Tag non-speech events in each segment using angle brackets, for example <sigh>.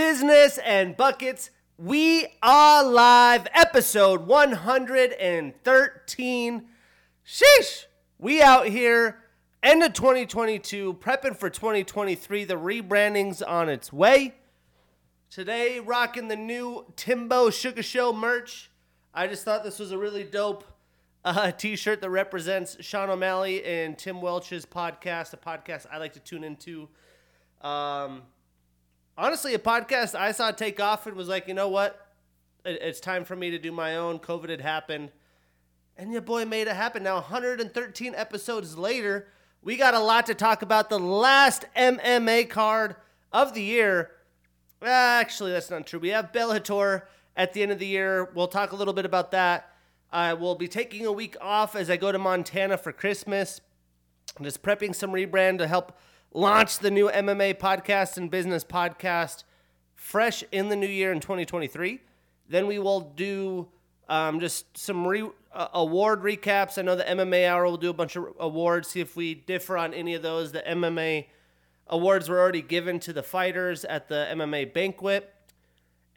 Business and Buckets. We are live, episode 113. Sheesh! We out here, end of 2022, prepping for 2023. The rebranding's on its way. Today, rocking the new Timbo Sugar Show merch. I just thought this was a really dope uh, <laughs> t shirt that represents Sean O'Malley and Tim Welch's podcast, a podcast I like to tune into. Um, honestly, a podcast I saw take off and was like, you know what? It's time for me to do my own. COVID had happened. And your boy made it happen. Now, 113 episodes later, we got a lot to talk about. The last MMA card of the year. Eh, actually, that's not true. We have Bellator at the end of the year. We'll talk a little bit about that. I will be taking a week off as I go to Montana for Christmas. I'm just prepping some rebrand to help launch the new MMA podcast and business podcast fresh in the new year in 2023. Then we will do um, just some re- uh, award recaps. I know the MMA Hour will do a bunch of awards, see if we differ on any of those. The MMA awards were already given to the fighters at the MMA banquet.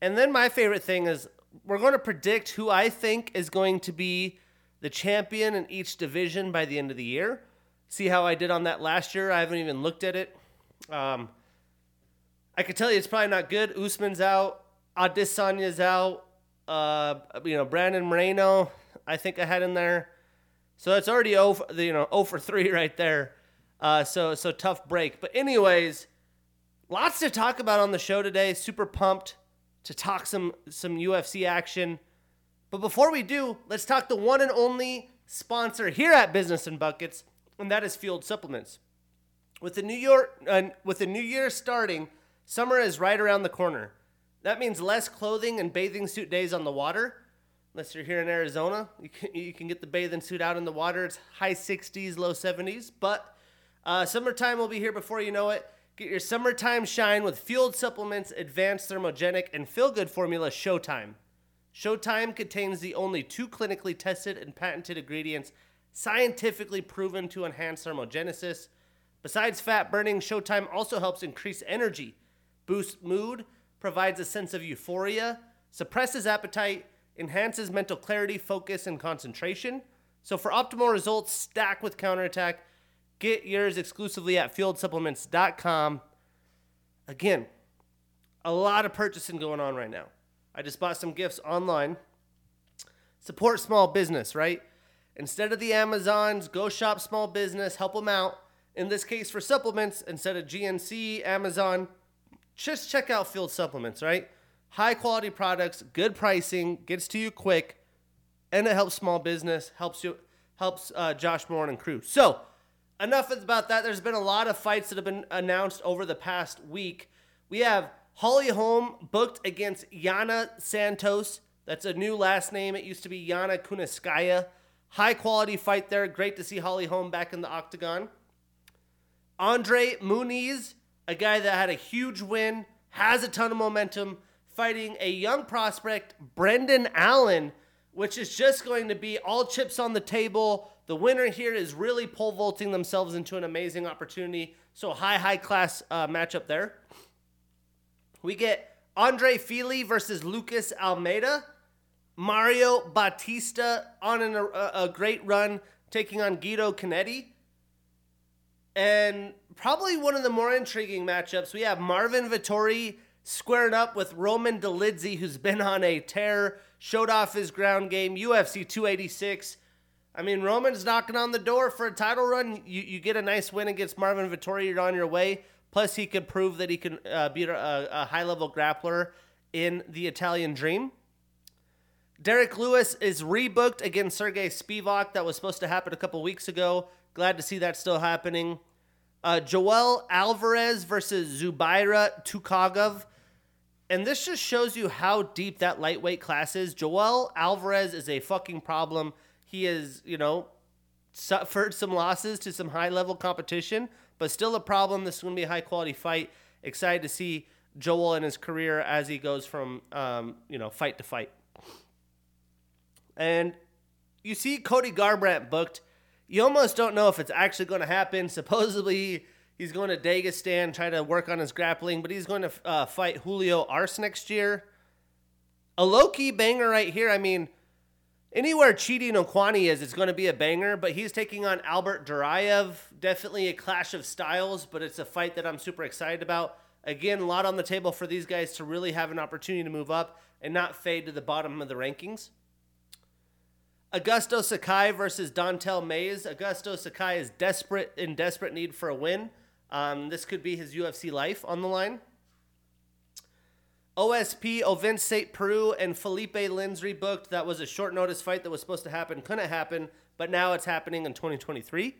And then my favorite thing is we're going to predict who I think is going to be the champion in each division by the end of the year. See how I did on that last year. I haven't even looked at it. Um, I could tell you it's probably not good. Usman's out. Adesanya's out. Uh, you know, Brandon Moreno, I think I had in there. So it's already 0 for, you know 0 for 3 <laughs> right there. Uh, so so tough break. But anyways, lots to talk about on the show today. Super pumped to talk some some UFC action. But before we do, let's talk the one and only sponsor here at Business and Buckets, and that is Fueled Supplements. With the New year, uh, with the new year starting, summer is right around the corner. That means less clothing and bathing suit days on the water. Unless you're here in Arizona, you can, you can get the bathing suit out in the water. It's high 60s, low 70s. But uh, summertime will be here before you know it. Get your summertime shine with Fueled Supplements, Advanced Thermogenic, and Feel Good formula Showtime. Showtime contains the only two clinically tested and patented ingredients scientifically proven to enhance thermogenesis. Besides fat burning, Showtime also helps increase energy, boosts mood, provides a sense of euphoria, suppresses appetite, enhances mental clarity, focus, and concentration. So for optimal results, stack with counterattack. Get yours exclusively at fueledsupplements.com. Again, a lot of purchasing going on right now. I just bought some gifts online. Support small business, right? Instead of the Amazons, go shop small business, help them out. In this case, for supplements, instead of GNC, Amazon, just check out Fueled Supplements, right? High quality products, good pricing, gets to you quick, and it helps small business, helps you, helps uh, Josh Moore and crew. So, enough about that. There's been a lot of fights that have been announced over the past week. We have Holly Holm booked against Yana Santos. That's a new last name. It used to be Yana Kunitskaya. High quality fight there. Great to see Holly Holm back in the octagon. Andre Muniz, a guy that had a huge win, has a ton of momentum, fighting a young prospect, Brendan Allen, which is just going to be all chips on the table. The winner here is really pole vaulting themselves into an amazing opportunity. So, high, high class uh, matchup there. We get Andre Fili versus Lucas Almeida. Mario Bautista on an, a, a great run, taking on Guido Cannetti. And probably one of the more intriguing matchups, we have Marvin Vettori squaring up with Roman Dolidze, who's been on a tear, showed off his ground game, UFC 286. I mean, Roman's knocking on the door for a title run. You, you get a nice win against Marvin Vettori, you're on your way. Plus, he could prove that he can uh, beat a, a high level grappler in the Italian Dream. Derrick Lewis is rebooked against Sergey Spivak. That was supposed to happen a couple weeks ago. Glad to see that still happening. Uh, Joel Alvarez versus Zubaira Tukhugov. And this just shows you how deep that lightweight class is. Joel Alvarez is a fucking problem. He is, you know, suffered some losses to some high level competition, but still a problem. This is going to be a high quality fight. Excited to see Joel in his career as he goes from, um, you know, fight to fight. And you see Cody Garbrandt booked. You almost don't know if it's actually going to happen. <laughs> Supposedly, He's going to Dagestan, try to work on his grappling, but he's going to uh, fight Julio Arce next year. A low key banger right here. I mean, anywhere Chidi Njokuani is, it's going to be a banger, but he's taking on Albert Duraev. Definitely a clash of styles, but it's a fight that I'm super excited about. Again, a lot on the table for these guys to really have an opportunity to move up and not fade to the bottom of the rankings. Augusto Sakai versus Don'Tale Mayes. Augusto Sakai is desperate in desperate need for a win. Um, this could be his UFC life on the line. OSP, Ovince St. Preux, and Felipe Lins rebooked. That was a short notice fight that was supposed to happen, couldn't happen, but now it's happening in 2023.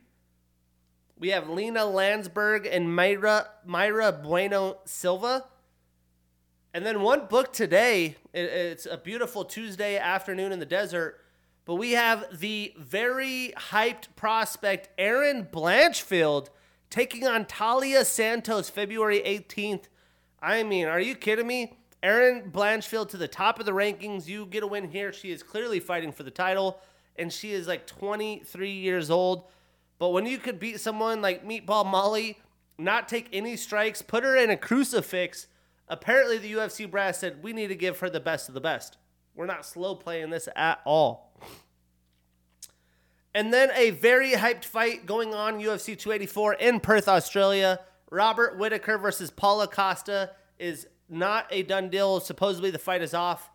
We have Lina Lansberg and Mayra, Mayra Bueno Silva. And then one book today. it's a beautiful Tuesday afternoon in the desert. But we have the very hyped prospect, Erin Blanchfield, taking on Taila Santos February 18th. I mean, are you kidding me? Erin Blanchfield to the top of the rankings. You get a win here. She is clearly fighting for the title, and she is like 23 years old. But when you could beat someone like Meatball Molly, not take any strikes, put her in a crucifix, apparently the UFC brass said, we need to give her the best of the best. We're not slow playing this at all. And then a very hyped fight going on UFC 284 in Perth, Australia. Robert Whitaker versus Paulo Costa is not a done deal. Supposedly the fight is off.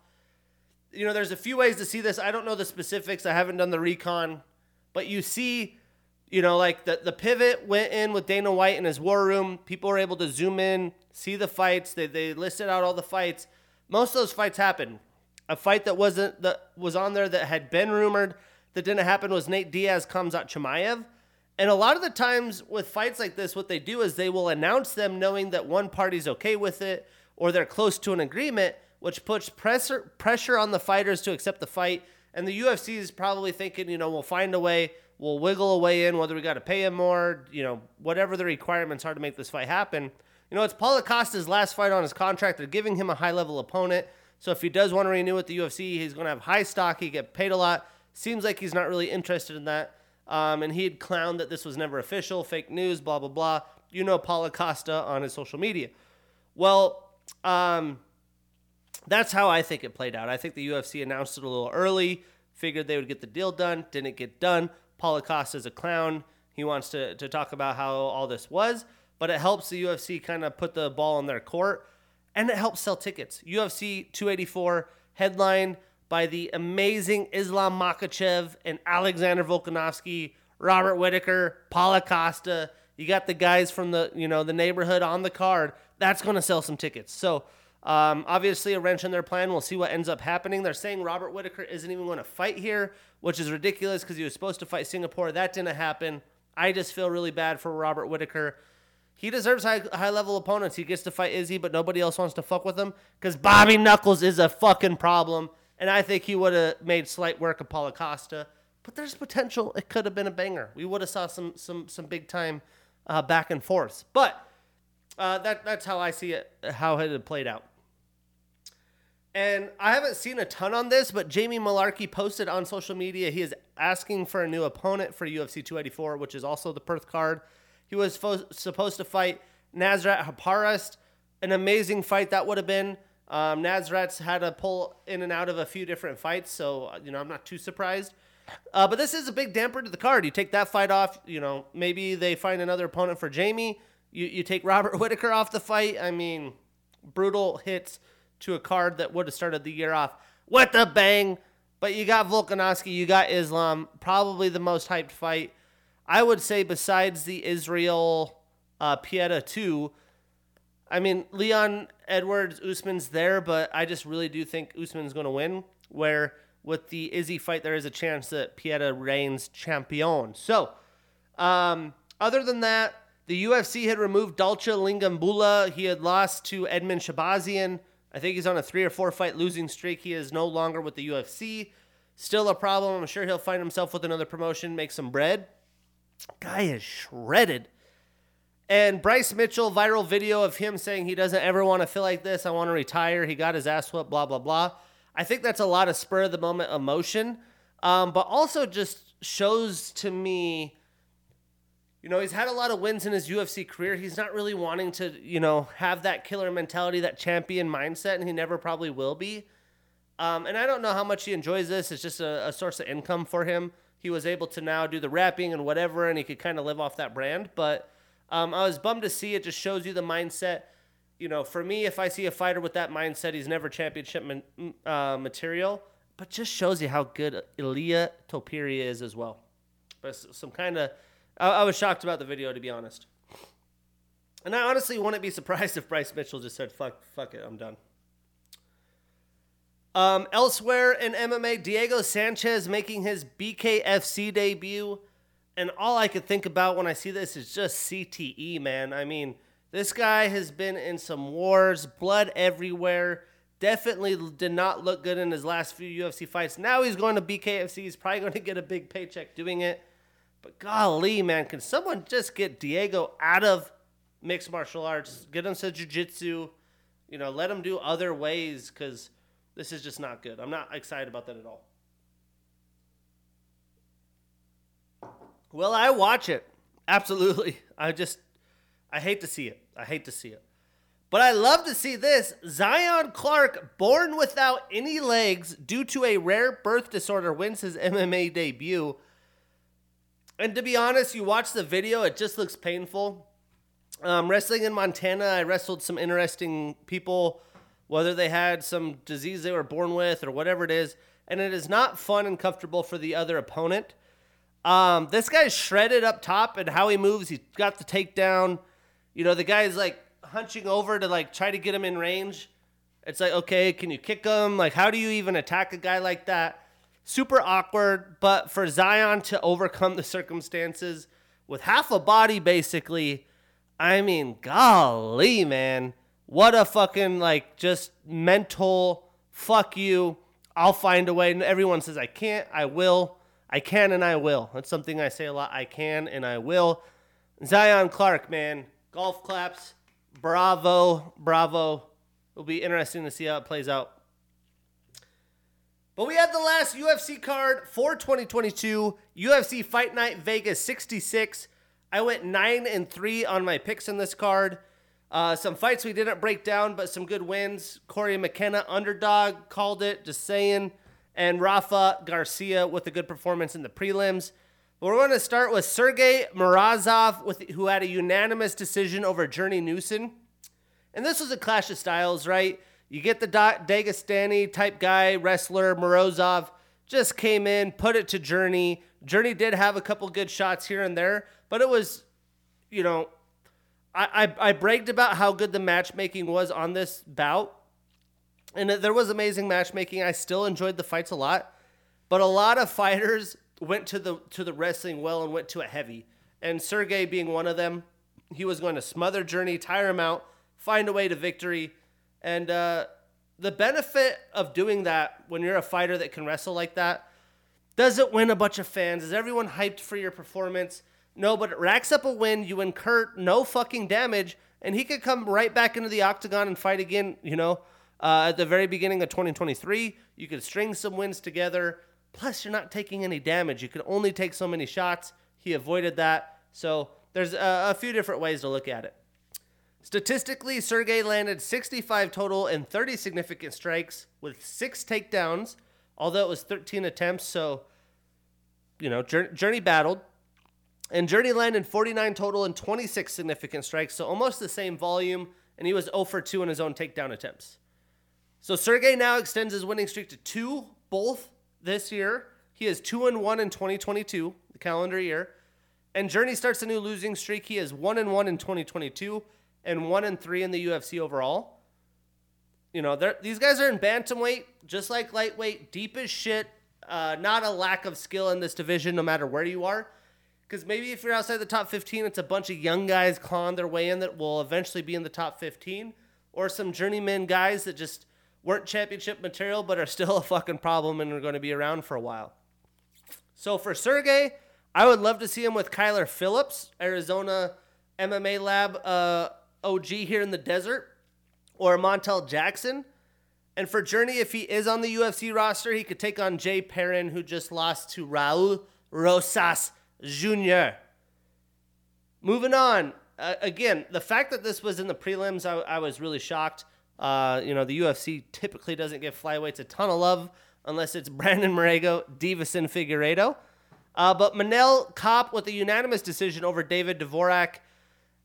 You know, there's a few ways to see this. I don't know the specifics. I haven't done the recon, but you see, you know, like the the pivot went in with Dana White in his war room. People were able to zoom in, see the fights. They they listed out all the fights. Most of those fights happened. A fight that wasn't that was on there that had been rumored that didn't happen was Nate Diaz comes out Chimaev. And a lot of the times with fights like this, what they do is they will announce them knowing that one party's okay with it or they're close to an agreement, which puts pressure pressure on the fighters to accept the fight. And the UFC is probably thinking, you know, we'll find a way, we'll wiggle a way in, whether we got to pay him more, you know, whatever the requirements are to make this fight happen. You know, it's Paulo Costa's last fight on his contract. They're giving him a high level opponent. So if he does want to renew with the UFC, he's going to have high stock. He get paid a lot. Seems like he's not really interested in that. Um, and he had clowned that this was never official, fake news, blah, blah, blah. You know Paulo Costa on his social media. Well, um, that's how I think it played out. I think the UFC announced it a little early, figured they would get the deal done, didn't get done. Paulo is a clown. He wants to, to talk about how all this was, but it helps the UFC kind of put the ball in their court and it helps sell tickets. UFC 284 headline by the amazing Islam Makhachev and Alexander Volkanovski, Robert Whitaker, Paulo Costa. You got the guys from the you know the neighborhood on the card that's going to sell some tickets. So um, obviously a wrench in their plan. We'll see what ends up happening. They're saying Robert Whitaker isn't even going to fight here, which is ridiculous because he was supposed to fight Singapore. That didn't happen. I just feel really bad for Robert Whitaker. He deserves high high level opponents. He gets to fight Izzy, but nobody else wants to fuck with him because Bobby Knuckles is a fucking problem. And I think he would have made slight work of Paulo Costa. But there's potential. It could have been a banger. We would have saw some some some big time uh, back and forth. But uh, that that's how I see it, how it had played out. And I haven't seen a ton on this, but Jamie Mullarkey posted on social media he is asking for a new opponent for UFC 284, which is also the Perth card. He was fo- supposed to fight Nasrat Haqparast, an amazing fight that would have been. Um, Nasrat's had to pull in and out of a few different fights, so uh, you know I'm not too surprised. Uh, but this is a big damper to the card. You take that fight off, you know maybe they find another opponent for Jamie. You you take Robert <laughs> Whitaker off the fight. I mean, brutal hits to a card that would have started the year off with a bang. But you got Volkanovski, you got Islam, probably the most hyped fight. I would say besides the Israel uh, Pereira 2, I mean, Leon Edwards, Usman's there, but I just really do think Usman's going to win. Where with the Izzy fight, there is a chance that Pereira reigns champion. So, um, other than that, the UFC had removed Dalcha Lungiambula. He had lost to Edmen Shahbazyan. I think he's on a three or four fight losing streak. He is no longer with the UFC. Still a problem. I'm sure he'll find himself with another promotion, make some bread. Guy is shredded. And Bryce Mitchell, viral video of him saying he doesn't ever want to feel like this. I want to retire. He got his ass whooped, blah, blah, blah. I think that's a lot of spur of the moment emotion, um, but also just shows to me you know, he's had a lot of wins in his UFC career. He's not really wanting to, you know, have that killer mentality, that champion mindset, and he never probably will be. Um, and I don't know how much he enjoys this. It's just a, a source of income for him. He was able to now do the rapping and whatever, and he could kind of live off that brand. But um, I was bummed to see it. Just shows you the mindset. You know, for me, if I see a fighter with that mindset, he's never championship uh, material. But just shows you how good Ilia Topuria is as well. But some kind of I, I was shocked about the video, to be honest. And I honestly wouldn't be surprised <laughs> if Bryce Mitchell just said, fuck, fuck it, I'm done. Um, elsewhere in MMA, Diego Sanchez making his BKFC debut. And all I could think about when I see this is just CTE, man. I mean, this guy has been in some wars, blood everywhere. Definitely did not look good in his last few UFC fights. Now he's going to BKFC. He's probably going to get a big paycheck doing it. But golly, man, can someone just get Diego out of mixed martial arts, get him to jiu-jitsu, you know, let him do other ways because this is just not good. I'm not excited about that at all. Will I watch it? Absolutely. <laughs> I just, I hate to see it. I hate to see it. But I love to see this. Zion Clark, born without any legs due to a rare birth disorder, wins his MMA debut. And to be honest, you watch the video, it just looks painful. Um, wrestling in Montana, I wrestled some interesting people, whether they had some disease they were born with or whatever it is, and it is not fun and comfortable for the other opponent. Um, this guy's shredded up top, and how he moves, he's got the takedown. You know, the guy's like hunching over to like try to get him in range. It's like, okay, can you kick him? Like, how do you even attack a guy like that? super awkward, but for Zion to overcome the circumstances with half a body basically, I mean, golly, man. What a fucking like just mental fuck you. I'll find a way. And everyone says I can't, I will. I can and I will. That's something I say a lot. I can and I will. Zion Clark, man. Golf claps. Bravo. Bravo. It'll be interesting to see how it plays out. But we had the last UFC card for 2022, UFC Fight Night Vegas 66. I went 9 and 3 on my picks in this card. Uh, some fights we didn't break down, but some good wins. Cory McKenna, underdog, called it, just saying. And Rafa Garcia with a good performance in the prelims. But we're going to start with Sergey Morozov, with, who had a unanimous decision over Journey Newson. And this was a clash of styles, right? You get the Dagestani type guy, wrestler, Morozov, just came in, put it to Journey. Journey did have a couple good shots here and there, but it was, you know, I, I, I bragged about how good the matchmaking was on this bout. And there was amazing matchmaking. I still enjoyed the fights a lot. But a lot of fighters went to the to the wrestling well and went to a heavy. And Sergey being one of them, he was going to smother Journey, tire him out, find a way to victory. And uh, the benefit of doing that when you're a fighter that can wrestle like that doesn't win a bunch of fans. Is everyone hyped for your performance? No, but it racks up a win. You incur no fucking damage, and he could come right back into the octagon and fight again. You know, uh, at the very beginning of 2023, you could string some wins together. Plus, you're not taking any damage. You can only take so many shots. He avoided that. So there's a, a few different ways to look at it. Statistically, Sergey landed 65 total and 30 significant strikes with six takedowns, although it was 13 attempts. So, you know, Journey battled. And Journey landed 49 total and 26 significant strikes, so almost the same volume. And he was 0 for 2 in his own takedown attempts. So Sergey now extends his winning streak to two, both this year. He is 2 and 1 in 2022, the calendar year. And Journey starts a new losing streak. He is 1 and 1 in 2022 and one and three in the UFC overall. You know, these guys are in bantamweight, just like lightweight, deep as shit. Uh, not a lack of skill in this division, no matter where you are. Because maybe if you're outside the top 15, it's a bunch of young guys clawing their way in that will eventually be in the top 15, or some journeyman guys that just weren't championship material but are still <laughs> a fucking problem and are going to be around for a while. So for Sergey, I would love to see him with Kyler Phillips, Arizona MMA Lab uh, OG here in the desert or Montel Jackson. And for Journey, if he is on the UFC roster, he could take on Jay Perrin, who just lost to Raul Rosas Jr. Moving on. Uh, again, the fact that this was in the prelims, I, I was really shocked. Uh, you know, the UFC typically doesn't give flyweights a ton of love unless it's <laughs> Brandon Moreno, Deiveson Figueiredo. Uh, but Manel Kape with a unanimous decision over David Dvorak.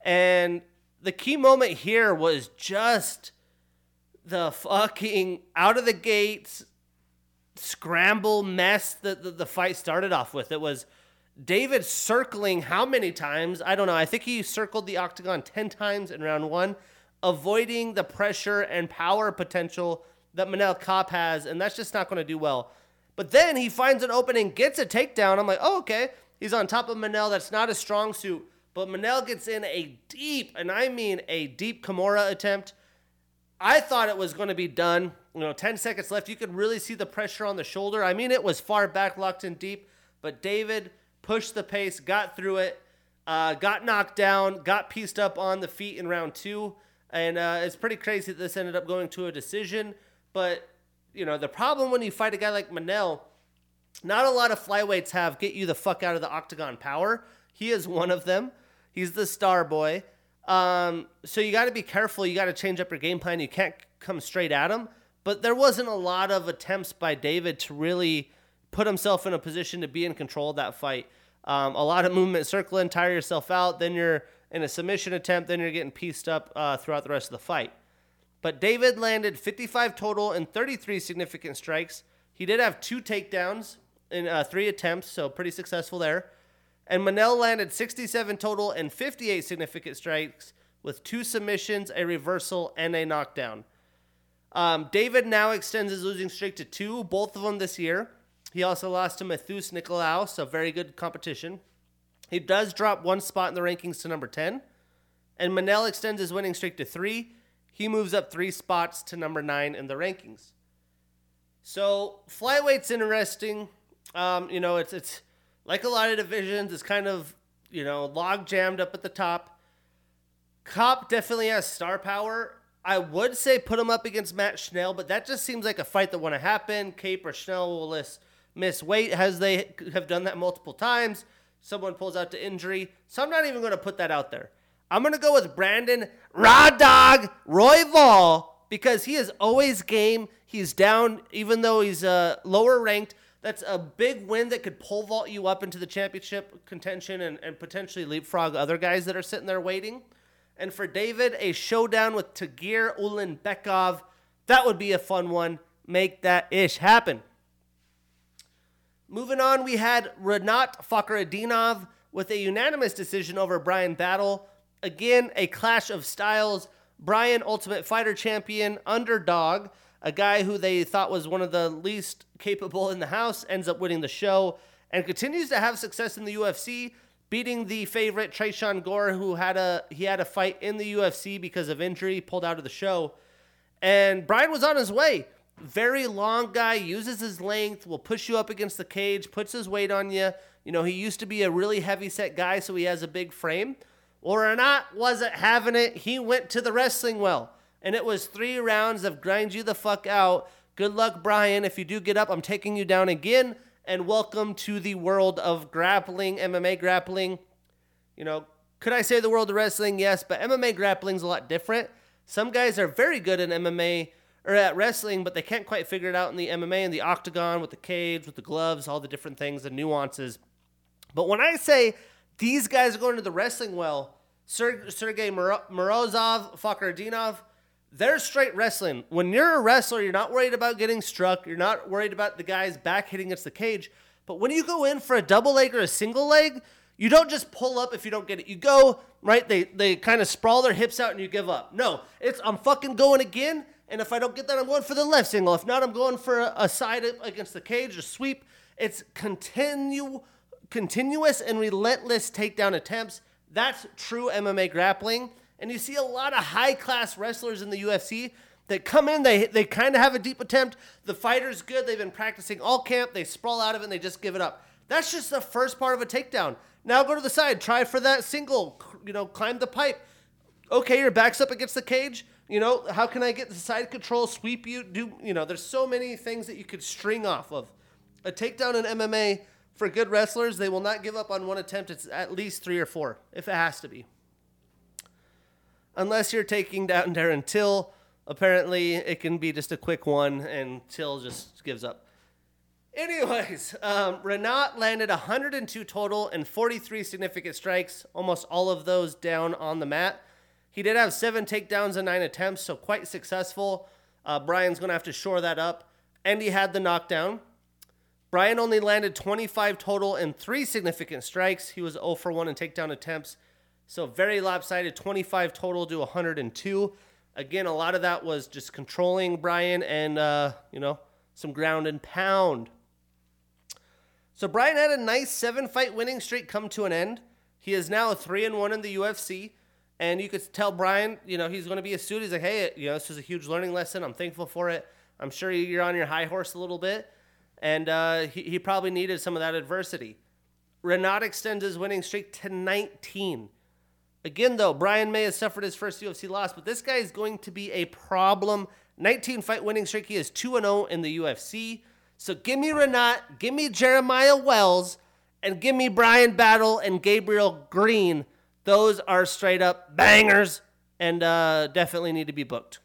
And the key moment here was just the fucking out of the gates scramble mess that the, the fight started off with. It was David circling how many times? I don't know. I think he circled the octagon 10 times in round one, avoiding the pressure and power potential that Manel Kape has, and that's just not going to do well. But then he finds an opening, gets a takedown. I'm like, oh, okay. He's on top of Manel. That's not a strong suit. But Manel gets in a deep, and I mean a deep Kimura attempt. I thought it was going to be done. You know, 10 seconds left. You could really see the pressure on the shoulder. I mean, it was far back, locked in deep. But David pushed the pace, got through it, uh, got knocked down, got pieced up on the feet in round two. And uh, it's pretty crazy that this ended up going to a decision. But, you know, the problem when you fight a guy like Manel, not a lot of flyweights have get you the fuck out of the octagon power. He is one of them. He's the star boy. Um, so you got to be careful. You got to change up your game plan. You can't come straight at him. But there wasn't a lot of attempts by David to really put himself in a position to be in control of that fight. Um, a lot of movement, circling, tire yourself out. Then you're in a submission attempt. Then you're getting pieced up uh, throughout the rest of the fight. But David landed 55 total and 33 significant strikes. He did have two takedowns in uh, three attempts, so pretty successful there. And Manel landed 67 total and 58 significant strikes with two submissions, a reversal, and a knockdown. Um, David now extends his losing streak to two, both of them this year. He also lost to Matheus Nicolau, so very good competition. He does drop one spot in the rankings to number 10. And Manel extends his winning streak to three. He moves up three spots to number nine in the rankings. So flyweight's interesting. Um, you know, it's it's like a lot of divisions, it's kind of you know log jammed up at the top. Kape definitely has star power. I would say put him up against Matt Schnell, but that just seems like a fight that want to happen. Kape or Schnell will list miss weight as they have done that multiple times. Someone pulls out to injury. So I'm not even going to put that out there. I'm going to go with Brandon Raw Dog Royval because he is always game. He's down, even though he's uh, lower ranked. That's a big win that could pole vault you up into the championship contention and, and potentially leapfrog other guys that are sitting there waiting. And for David, a showdown with Tagir Ulanbekov. That would be a fun one. Make that ish happen. Moving on, we had Rinat Fakhretdinov with a unanimous decision over Brian Battle. Again, a clash of styles. Brian, Ultimate Fighter champion, underdog, a guy who they thought was one of the least capable in the house, ends up winning the show and continues to have success in the UFC, beating the favorite Tresean Gore, who had a he had a fight in the UFC because of injury, pulled out of the show. And Brian was on his way very long guy, uses his length, will push you up against the cage, puts his weight on you. You know, he used to be a really heavy set guy, so he has a big frame. Or not wasn't having it. He went to the wrestling well. And it was three rounds of grind you the fuck out. Good luck, Brian. If you do get up, I'm taking you down again. And welcome to the world of grappling, MMA grappling. You know, could I say the world of wrestling? Yes, but MMA grappling's a lot different. Some guys are very good in MMA or at wrestling, but they can't quite figure it out in the MMA and the octagon with the cage, with the gloves, all the different things, the nuances. But when I say these guys are going to the wrestling well, Ser- Sergey Morozov, Fakhretdinov, they're straight wrestling. When you're a wrestler, you're not worried about getting struck. You're not worried about the guy's back hitting against the cage. But when you go in for a double leg or a single leg, you don't just pull up if you don't get it. You go, right? They they kind of sprawl their hips out and you give up. No, it's I'm fucking going again and if I don't get that, I'm going for the left single. If not, I'm going for a, a side against the cage, a sweep. It's continue, continuous and relentless takedown attempts. That's true MMA grappling. And you see a lot of high class wrestlers in the UFC that come in, they, they kind of have a deep attempt. The fighter's good. They've been practicing all camp. They sprawl out of it and they just give it up. That's just the first part of a takedown. Now go to the side. Try for that single. You know, climb the pipe. Okay, your back's up against the cage. You know, how can I get the side control, sweep you? Do you know? There's so many things that you could string off of. A takedown in MMA for good wrestlers, they will not give up on one attempt. It's at least three or four, if it has to be. Unless you're taking down <laughs> Darren Till, apparently it can be just a quick one, and Till just gives up. Anyways, <laughs> um, Rinat landed 102 total and 43 significant strikes, almost all of those down on the mat. He did have seven takedowns and nine attempts, so quite successful. Uh, Brian's going to have to shore that up. And he had the knockdown. Brian only landed 25 total and three significant strikes. He was 0 for 1 in takedown attempts. So very lopsided, 25 total to 102. Again, a lot of that was just controlling Brian and, uh, you know, some ground and pound. So Brian had a nice seven fight winning streak come to an end. He is now three and one in the UFC, and you could tell Brian, you know, he's going to be a student. He's like, hey, you know, this is a huge learning lesson. I'm thankful for it. I'm sure you're on your high horse a little bit, and uh, he, he probably needed some of that adversity. Rinat extends his winning streak to 19. Again, though, Brian May has suffered his first UFC loss, but this guy is going to be a problem. 19 fight winning streak. He is 2 0 in the UFC. So give me Rinat, give me Jeremiah Wells, and give me Brian Battle and Gabriel Green. Those are straight up bangers and uh, definitely need to be booked.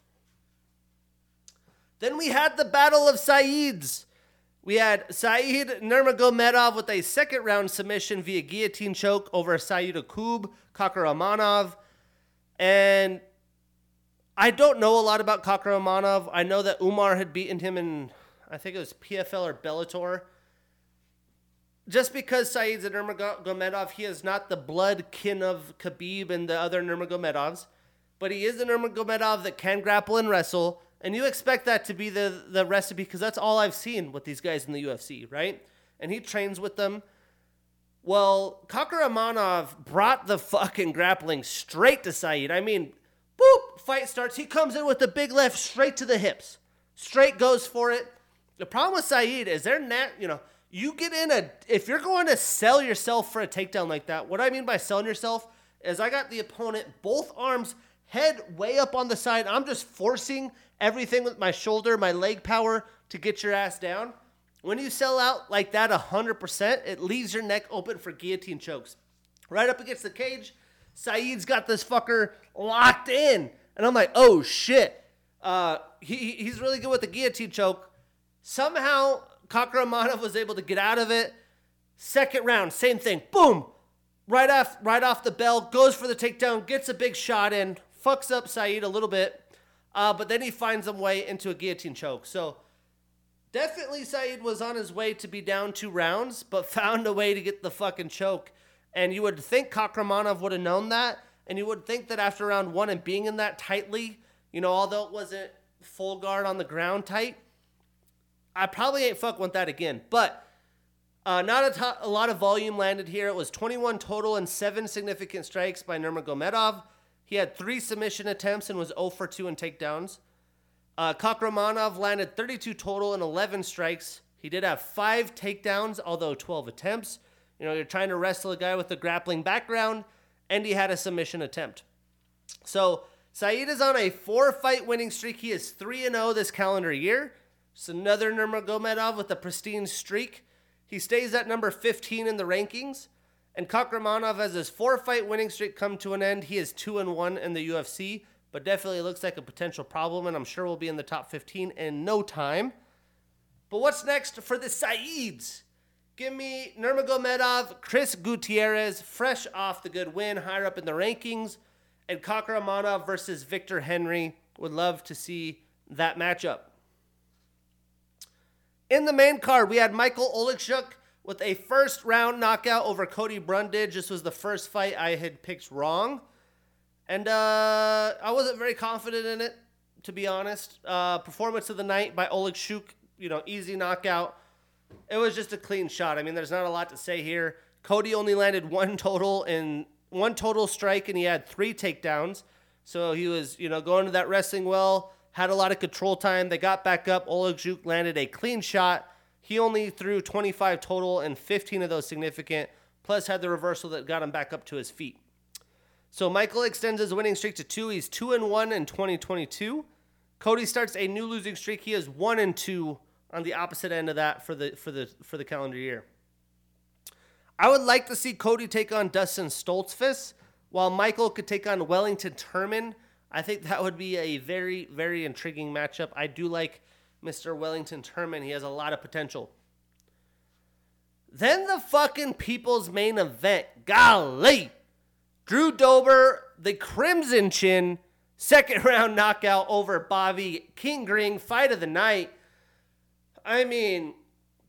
Then we had the Battle of Saeeds. We had Saeed Nurmagomedov with a second round submission via guillotine choke over Saidyokub Kakhramonov. And I don't know a lot about Kakhramonov. I know that Umar had beaten him in I think it was PFL or Bellator. Just because Saeed's a Nurmagomedov, he is not the blood kin of Khabib and the other Nurmagomedovs, but he is a Nurmagomedov that can grapple and wrestle, and you expect that to be the, the recipe because that's all I've seen with these guys in the UFC, right? And he trains with them. Well, Kakhramonov brought the fucking grappling straight to Saeed. I mean, boop, fight starts. He comes in with the big left straight to the hips. Straight goes for it. The problem with Saeed is they're not, you know, you get in a, if you're going to sell yourself for a takedown like that, what I mean by selling yourself is I got the opponent both arms, head way up on the side. I'm just forcing everything with my shoulder, my leg power to get your ass down. When you sell out like that 100%, it leaves your neck open for guillotine chokes. Right up against the cage, Saeed's got this fucker locked in. And I'm like, oh shit. Uh, he, he's really good with the guillotine choke. Somehow, Kakhramonov was able to get out of it. Second round, same thing. Boom! Right off, right off the bell, goes for the takedown, gets a big shot in, fucks up Saeed a little bit, uh, but then he finds some way into a guillotine choke. So definitely Saeed was on his way to be down two rounds, but <laughs> found a way to get the fucking choke. And you would think Kakhramonov would have known that, and you would think that after round one and being in that tightly, you know, although it wasn't full guard on the ground tight, I probably ain't fuck with that again. But uh, not a, to- a lot of volume landed here. It was 21 total and seven significant strikes by Nurmagomedov. He had three submission attempts and was 0 for 2 in takedowns. Uh, Kakhramonov landed 32 total and 11 strikes. He did have five takedowns, although 12 attempts. You know, you're trying to wrestle a guy with a grappling background, and he had a submission attempt. So Saeed is on a four fight winning streak. He is 3 0 this calendar year. It's another Nurmagomedov with a pristine streak. He stays at number 15 in the rankings. And Kakhramonov has his four fight winning streak come to an end. He is 2 and 1 in the UFC, but definitely looks like a potential problem, and I'm sure will be in the top 15 in no time. But what's next for the Saeeds? Give me Nurmagomedov, Chris Gutierrez, fresh off the good win, higher up in the rankings, and Kakhramonov versus Victor Henry. Would love to see that matchup. In the main card, we had Michael Oleksiejczuk with a first round knockout over Cody Brundage. This was the first fight I had picked wrong. And uh, I wasn't very confident in it, to be honest. Uh, performance of the night by Oleksiejczuk, you know, easy knockout. It was just a clean shot. I mean, there's not a lot to say here. Cody only landed <laughs> one total in one total strike, and he had three takedowns. So he was, you know, going to that wrestling well had a lot of control time. They got back up. Oleksiejczuk landed a clean shot. He only threw 25 total and 15 of those significant, plus had the reversal that got him back up to his feet. So Michael extends his winning streak to two. He's two and one in 2022. Cody starts a new losing streak. He is one and two on the opposite end of that for the for the for the calendar year. I would like to see Cody take on Dustin Stoltzfus, while Michael could take on Wellington Turman. I think that would be a very, very intriguing matchup. I do like Mr. Wellington Turman. He has a lot of potential. Then the fucking people's main event. Golly! Drew Dober, the Crimson Chin, second <laughs> round knockout over Bobby King Green, fight of the night. I mean,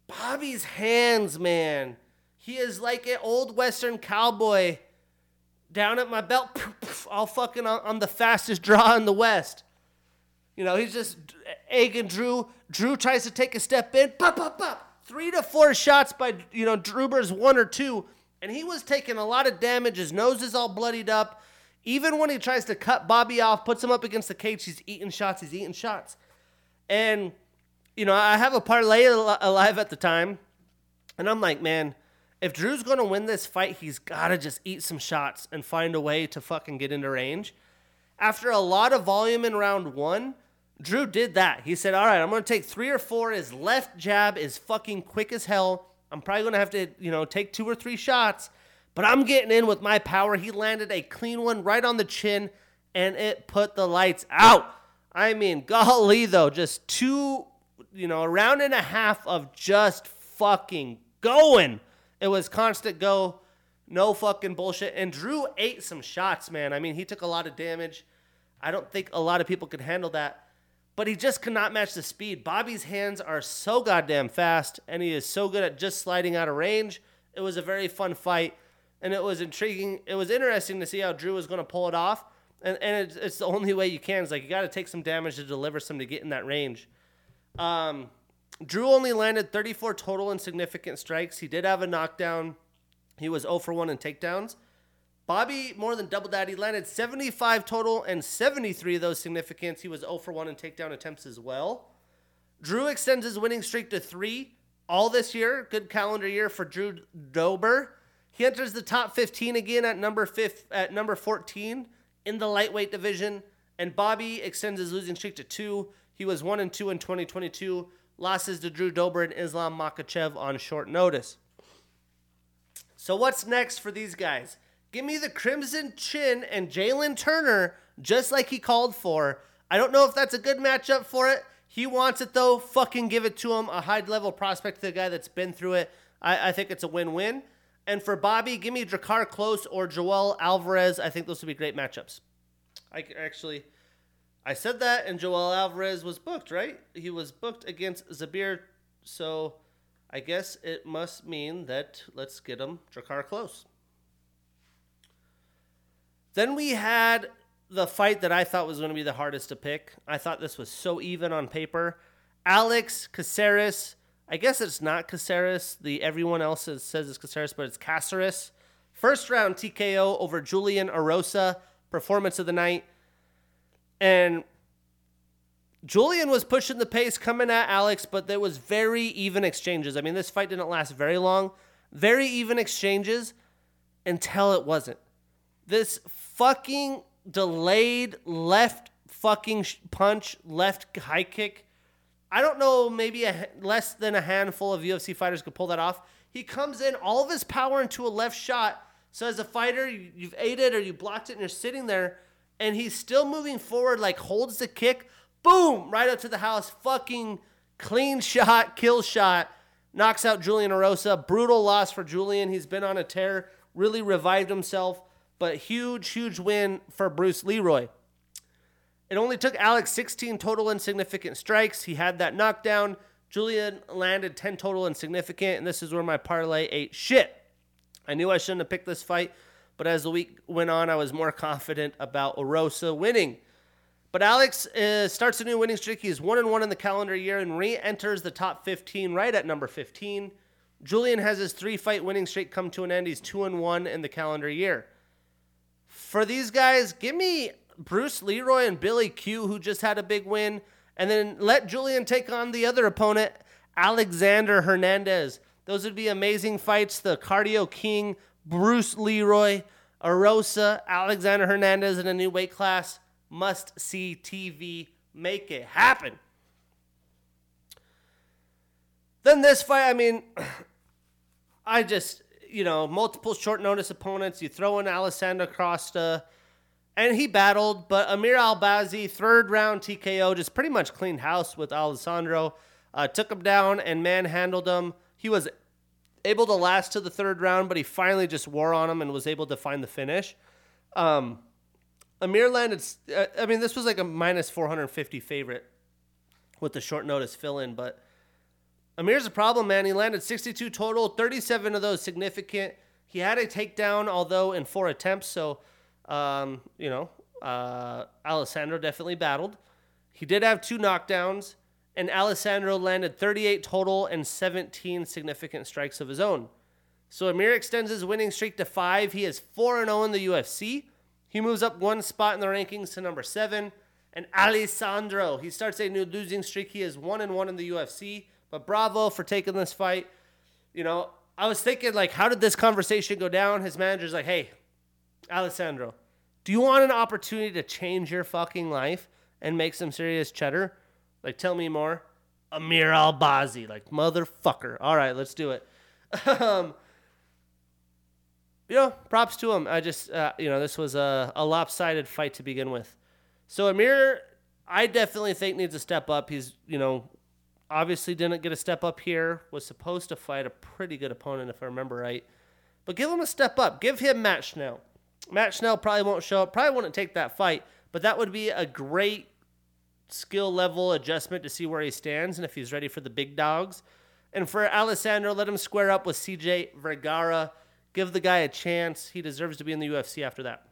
Bobby's hands, man. He is like an old Western cowboy down at my belt, <laughs> all fucking on the fastest draw in the West. You know, he's just egging Drew. Drew tries to take a step in, pop, pop, pop three to four shots by you know Druber's one or two, and he was taking a lot of damage. His nose is all bloodied up. Even when he tries to cut Bobby off, puts him up against the cage, he's eating shots. He's eating shots, and you know I have a parlay alive at the time, and I'm like, man, if Drew's gonna win this fight, he's gotta just eat some shots and find a way to fucking get into range. After a lot of volume in round one, Drew did that. He said, All right, I'm going to take three or four. His left jab is fucking quick as hell. I'm probably going to have to, you know, take two or three shots, but I'm getting in with my power. He landed a clean one right on the chin, and it put the lights out. I mean, <laughs> golly, though, just two, you know, a round and a half of just fucking going. It was constant go, no fucking bullshit. And Drew ate some shots, man. I mean, he took a lot of damage. I don't think a lot of people could handle that but he just cannot match the speed. Bobby's hands are so goddamn fast, and he is so good at just sliding out of range. It was a very fun fight, and it was intriguing. It was interesting to see how Drew was going to pull it off, and, and it's, it's the only way you can. It's like you got to take some damage to deliver some to get in that range. Um, Drew only landed 34 total and significant strikes. He did have a knockdown. He was 0 for 1 in takedowns. Bobby more than doubled that. He landed 75 total and 73 of those significance. He was 0 for 1 in takedown attempts as well. Drew extends his winning streak to three all this year. Good calendar year for Drew Dober. He enters the top 15 again at number fifth, at number 14 in the lightweight division. And Bobby extends his losing streak to two. He was one and two in 2022. Losses to Drew Dober and Islam Makhachev on short notice. So what's next for these guys? Give me the Crimson Chin and Jalen Turner, just like he called for. I don't know if that's a good matchup for it. He wants it though. Fucking give it to him. A high level prospect to the guy that's been through it. I, I think it's a win win. And for Bobby, give me Drakkar Klose or Joel Alvarez. I think those would be great matchups. I actually, I said that, and Joel Alvarez was booked, right? He was booked against Zabir, so I guess it must mean that let's get him Drakkar Klose. Then we had the fight that I thought was going to be the hardest to pick. I thought this was so even on paper. Alex Caceres. I guess it's not Caceres. The everyone else says it's Caceres, but it's Caceres. First round TKO over Julian Erosa. Performance of the night. And Julian was pushing the pace coming at Alex, but there was very even exchanges. I mean, this fight didn't last very long. Very even exchanges until it wasn't. This fucking delayed left fucking punch, left high kick. I don't know, maybe a, less than a handful of UFC fighters could pull that off. He comes in, all of his power into a left shot. So as a fighter, you, you've ate it or you blocked it and you're sitting there, and he's still moving forward, like holds the kick, boom, right up to the house, fucking clean <laughs> shot, kill shot, knocks out Julian Erosa. Brutal loss for Julian. He's been on a tear, really revived himself but huge, huge win for Bruce Leroy. It only took Alex 16 total insignificant strikes. He had that knockdown. Julian landed 10 total insignificant, and this is where my parlay ate shit. I knew I shouldn't have picked this fight, but as the week went on, I was more confident about Erosa winning. But Alex uh, starts a new winning streak. He's one and one in the calendar year and re-enters the top 15 right at number 15. Julian has his three-fight winning streak come to an end. He's two and one in the calendar year for these guys, give me Bruce Leroy and Billy Q, who just had a big win, and then let Julian take on the other opponent, Alexander Hernandez. Those would be amazing fights. The Cardio King, Bruce Leroy, Erosa, Alexander Hernandez in a new weight class. Must see TV. Make it happen. Then this fight, I mean, <clears throat> I just you know, multiple short notice opponents. You throw in Alessandro Costa, and he battled, but Amir Albazi, third round TKO, just pretty much cleaned house with Alessandro. Uh, took him down and manhandled him. He was able to last to the third round, but he finally just wore on him and was able to find the finish. Um, Amir landed, uh, I mean, this was like a minus 450 favorite with the short notice fill in, but Amir's a problem, man. He landed 62 total, 37 of those significant. He had a takedown, although in four attempts. So, um, you know, uh, Alessandro definitely battled. He did have two knockdowns, and Alessandro landed 38 total and 17 significant strikes of his own. So Amir extends his winning streak to five. He is 4 0 in the UFC. He moves up one spot in the rankings to number seven. And Alessandro, he starts a new losing streak. He is 1 and 1 in the UFC. But bravo for taking this fight. You know, I was thinking, like, how did this conversation go down? His manager's like, hey, Alessandro, do you want an opportunity to change your fucking life and make some serious cheddar? Like, tell me more. Amir Albazi, like, motherfucker. All right, let's do it. <laughs> um, you know, props to him. I just, uh, you know, this was a, a lopsided fight to begin with. So Amir, I definitely think needs a step up. He's, you know, obviously didn't get a step up here. Was supposed to fight a pretty good opponent, if I remember right. But give him a step up. Give him Matt Schnell. Matt Schnell probably won't show up. Probably wouldn't take that fight. But that would be a great skill level adjustment to see where he stands and if he's ready for the big dogs. And for Alessandro, let him square up with CJ Vergara. Give the guy a chance. He deserves to be in the UFC after that.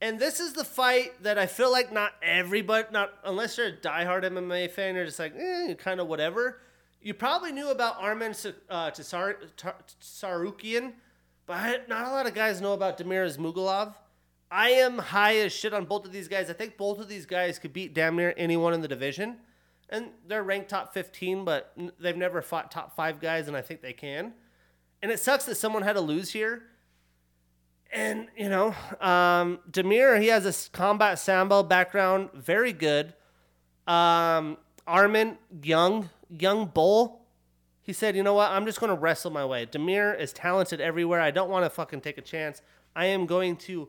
And this is the fight that I feel like not everybody, not unless you're a diehard MMA fan, you're just like, eh, kind of whatever. You probably knew about Arman uh, Tsarukyan, but not a lot of guys know about Damir Ismagulov. I am high as shit on both of these guys. I think both of these guys could beat damn near anyone in the division. And they're ranked top 15, but they've never fought top five guys, and I think they can. And it sucks that someone had to lose here and, you know, um, Damir, he has a combat sambo background, very good. Um, Arman, young, young bull. He said, you know what? I'm just going to wrestle my way. Damir is talented everywhere. I don't want to fucking take a chance. I am going to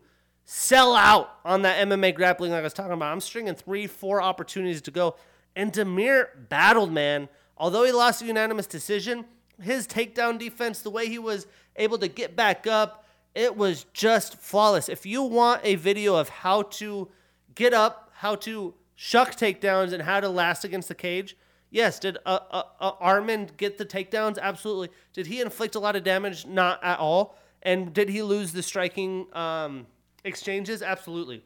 sell out on that MMA grappling like I was talking about. I'm stringing three, four opportunities to go. And Damir battled, man. Although he lost a unanimous decision, his takedown defense, the way he was able to get back up, it was just flawless. If you want a video of how to get up, how to shuck takedowns, and how to last against the cage, yes. Did uh, uh, uh, Arman get the takedowns? Absolutely. Did he inflict a lot of damage? Not at all. And did he lose the striking um, exchanges? Absolutely.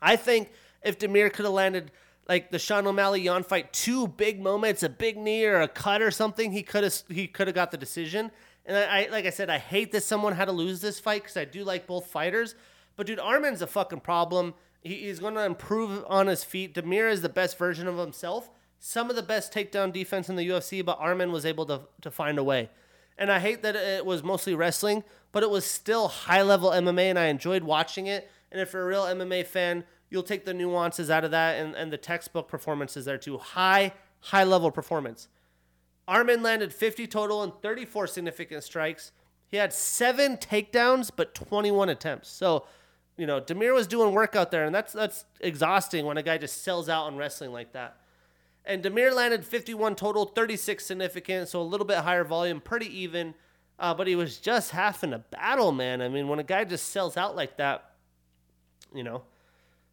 I think if Damir could have landed like the Sean O'Malley Yan fight, two big moments, a big knee or a cut or something, he could have he could have got the decision. And I, I, like I said, I hate that someone had to lose this fight because I do like both fighters. But dude, Arman's a fucking problem. He, he's going to improve on his feet. Damir is the best version of himself. Some of the best takedown defense in the UFC, but Arman was able to to find a way. And I hate that it was mostly wrestling, but it was still high level MMA, and I enjoyed watching it. And if you're a real MMA fan, you'll take the nuances out of that and, and the textbook performances there too. High, high level performance. Arman landed 50 total and 34 significant strikes. He had seven takedowns, but 21 attempts. So, you know, Damir was doing work out there, and that's that's exhausting when a guy just sells out on wrestling like that. And Damir landed 51 total, 36 significant, so a little bit higher volume, pretty even. Uh, but he was just half in a battle, man. I mean, when a guy just sells out like that, you know,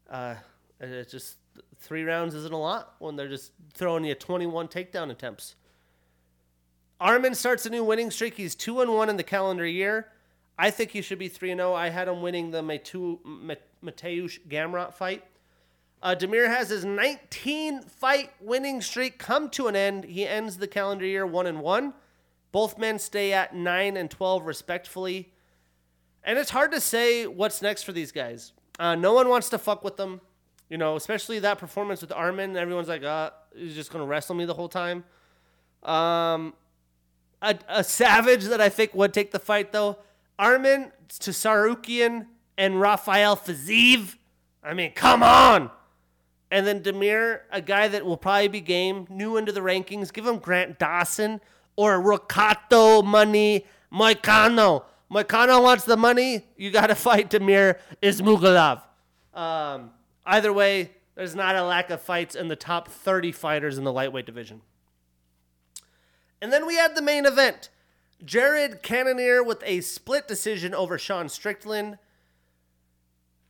uh, it's just three rounds isn't a lot when they're just throwing you 21 takedown attempts. Arman starts a new winning streak. He's 2 and 1 in the calendar year. I think he should be 3 0. I had him winning the Mateusz Gamrot fight. Uh, Damir has his 19 fight winning streak come to an end. He ends the calendar year 1 and 1. Both men stay at 9 and 12, respectfully. And it's hard to say what's next for these guys. Uh, no one wants to fuck with them. You know, especially that performance with Arman. Everyone's like, uh, he's just going to wrestle me the whole time. Um, a, a savage that I think would take the fight though. Arman Tsarukyan and Rafael Fiziev. I mean, come on. And then Damir, a guy that will probably be game, new into the rankings. Give him Grant Dawson or Roccato money, Moicano. Moicano wants the money. You got to <laughs> fight Damir Ismagulov. Um, either way, there's not a lack of fights in the top 30 fighters in the lightweight division. And then we had the main event. Jared Cannonier with a split decision over Sean Strickland.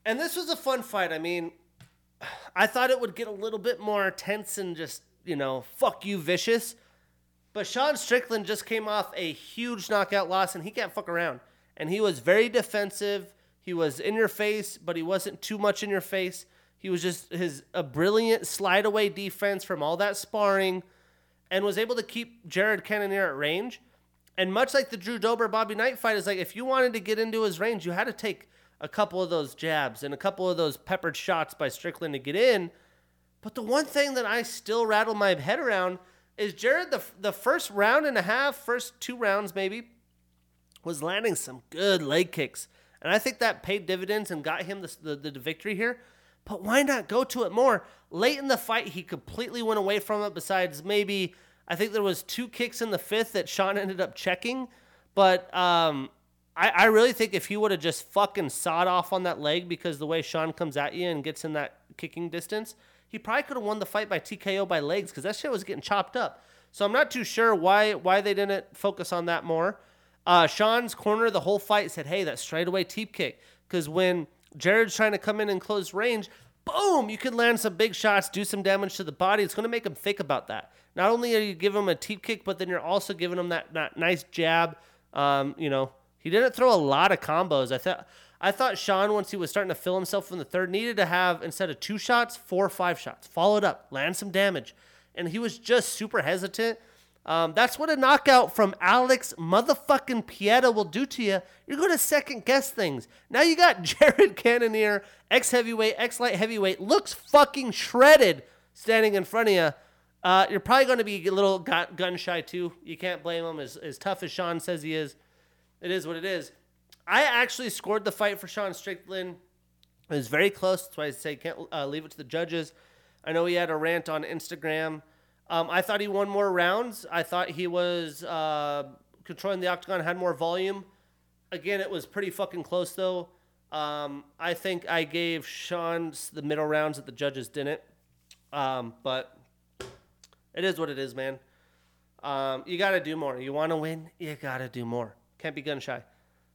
And this was a fun fight. I mean, I thought it would get a little bit more tense and just, you know, fuck you vicious. But Sean Strickland just came off a huge knockout loss and he can't fuck around. And he was very defensive. He was in your face, but he wasn't too much in your face. He was just his a brilliant slide away defense from all that sparring and was able to keep Jared Cannonier at range. And much like the Drew Dober Bobby Knight fight, is like if you wanted to get into his range, you had to take a couple of those jabs and a couple of those peppered shots by Strickland to get in. But the one thing that I still rattle my head around is Jared the the first round and a half, first two rounds maybe, was landing some good leg kicks, and I think that paid dividends and got him the, the, the victory here. But why not go to it more? Late in the fight, he completely went away from it. Besides, maybe I think there was two kicks in the fifth that Sean ended up checking. But um, I, I really think if he would have just fucking sawed off on that leg because the way Sean comes at you and gets in that kicking distance, he probably could have won the fight by TKO by legs because that shit was getting chopped up. So I'm not too sure why why they didn't focus on that more. Uh, Sean's corner the whole fight said, "Hey, that straightaway teep kick," because when Jared's trying to come in and close range. Boom! You can land some big shots, do some damage to the body. It's going to make him think about that. Not only are you giving him a teep kick, but then you're also giving him that, that nice jab. Um, you know, he didn't throw a lot of combos. I thought I thought Sean, once he was starting to fill himself in the third, needed to have instead of two shots, four or five shots. Followed up, land some damage, and he was just super hesitant. Um, that's what a knockout from Alex motherfucking Pereira will do to you. You're going to second guess things. Now you got <laughs> Jared Cannonier, ex heavyweight, ex light heavyweight, looks fucking shredded standing in front of you. Uh, you're probably going to be a little gun shy too. You can't blame him. As, as tough as Sean says he is, it is what it is. I actually scored the fight for Sean Strickland. It was very close. That's why I say can't uh, leave it to the judges. I know he had a rant on Instagram. Um, I thought he won more rounds. I thought he was uh, controlling the octagon, had more volume. Again, it was pretty fucking close though. Um, I think I gave Sean the middle rounds that the judges didn't. Um, but it is what it is, man. Um, you got to do more. You want to win, you got to do more. Can't be gun shy.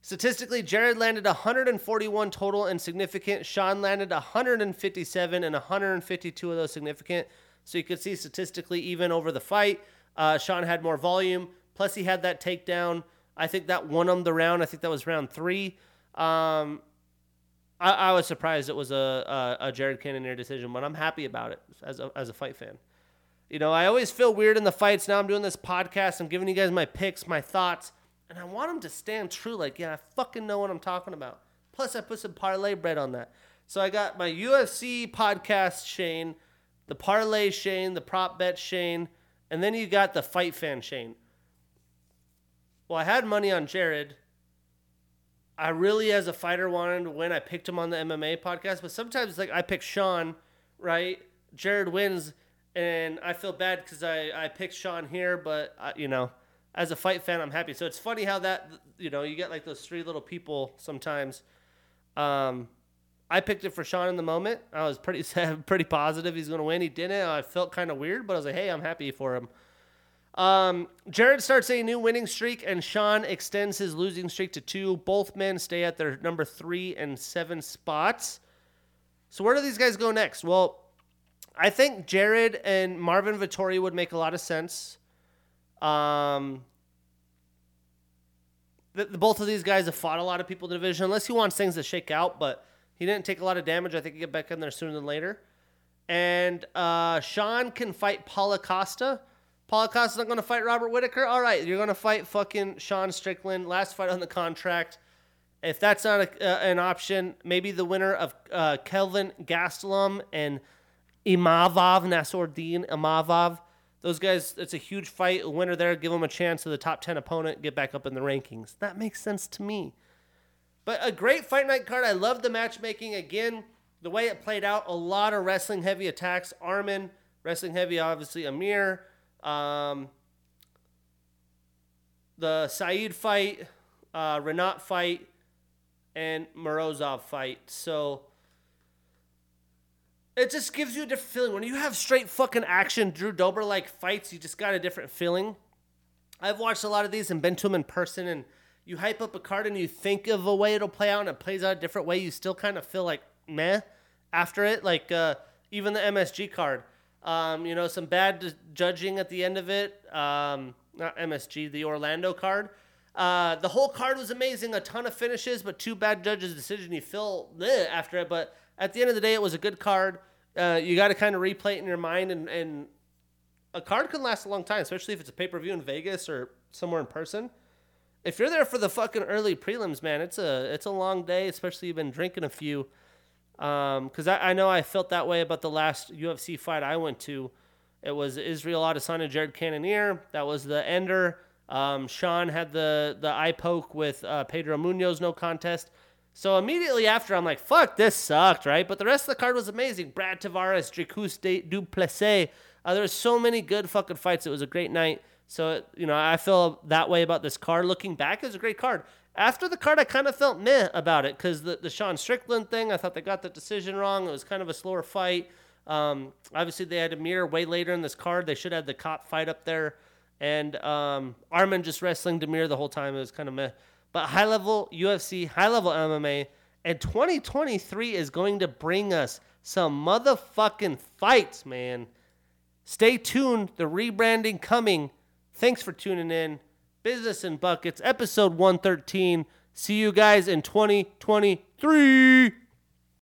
Statistically, Jared landed 141 total and significant. Sean landed 157 and 152 of those significant. So you could see statistically, even over the fight, uh, Sean had more volume. Plus, he had that takedown. I think that won him the round. I think that was round three. Um, I, I, was surprised it was a, a, a Jared Cannonier decision, but I'm happy about it as a, as a fight fan. You know, I always feel weird in the fights. Now I'm doing this podcast. I'm giving you guys my picks, my thoughts, and I want them to stand true. Like, yeah, I fucking know what I'm talking about. Plus, I put some parlay bread on that. So I got my UFC podcast, Shane the parlay Shane, the prop bet Shane, and then you got the fight fan Shane. Well, I had money on Jared. I really, as a fighter, wanted to win. I picked him on the MMA podcast, but sometimes like I pick Sean, right? Jared wins, and I feel bad because I I picked Sean here, but I, you know, as a fight fan, I'm happy. So it's funny how that you know you get like those three little people sometimes. Um, I picked it for Sean in the moment. I was pretty <laughs> pretty positive he's going to win. He didn't. I felt kind of weird, but I was like, hey, I'm happy for him. Um, Jared starts a new winning streak, and Sean extends his losing streak to two. Both men stay at their number three and seven spots. So where do these guys go next? Well, I think Jared and Marvin Vettori would make a lot of sense. Um, the, the, both of these guys have fought a lot of people in the division, unless he wants things to shake out, but he didn't take a lot of damage. I think he get back in there sooner than later. And uh, Sean can fight Paulo Costa. Paulo Costa's not going to fight Robert Whitaker. All right, you're going to fight fucking Sean Strickland. Last fight on the contract. If that's not a, uh, an option, maybe the winner of uh, Kelvin Gastelum and Imavov, Nassourdine Imavov. Those guys, it's a huge fight. A winner there, give them a chance to the top 10 opponent, get back up in the rankings. That makes sense to me. But a great fight night card. I love the matchmaking. Again, the way it played out, a lot of wrestling heavy attacks. Arman, wrestling heavy, obviously, Amir. Um, the Saeed fight, uh, Rinat fight, and Morozov fight. So it just gives you a different feeling. When you have straight fucking action Drew Dober like fights, you just got a different feeling. I've watched a lot of these and been to them in person, and you hype up a card and you think of a way it'll play out, and it plays out a different way. You still kind of feel like meh after it. Like uh, even the MSG card, um, you know, some bad judging at the end of it. Um, not MSG, the Orlando card. Uh, the whole card was amazing, a ton of finishes, but two bad judges' decision. You feel after it, but at the end of the day, it was a good card. Uh, you got to kind of replay it in your mind, and, and a card can last a long time, especially if it's a pay per view in Vegas or somewhere in person. If you're there for the fucking early prelims, man, it's a it's a long day, especially you've been drinking a few. Because um, I, I know I felt that way about the last UFC fight I went to. It was Israel Adesanya, Jared Cannonier. That was the ender. Um, Sean had the the eye poke with uh, Pedro Munhoz, no contest. So immediately after, I'm like, fuck, this sucked, right? But the rest of the card was amazing. Brad Tavares, Dricus du Plessis. Uh, there was so many good fucking fights. It was a great night. So, you know, I feel that way about this card. Looking back, it was a great card. After the card, I kind of felt meh about it because the, the Sean Strickland thing, I thought they got the decision wrong. It was kind of a slower fight. Um, obviously, they had a mirror way later in this card. They should have had the cop fight up there. And um, Arman just wrestling Damir the whole time. It was kind of meh. But high level UFC, high level MMA, and 2023 is going to bring us some motherfucking fights, man. Stay tuned. The rebranding coming. Thanks for tuning in. Business in Buckets, episode 113. See you guys in 2023.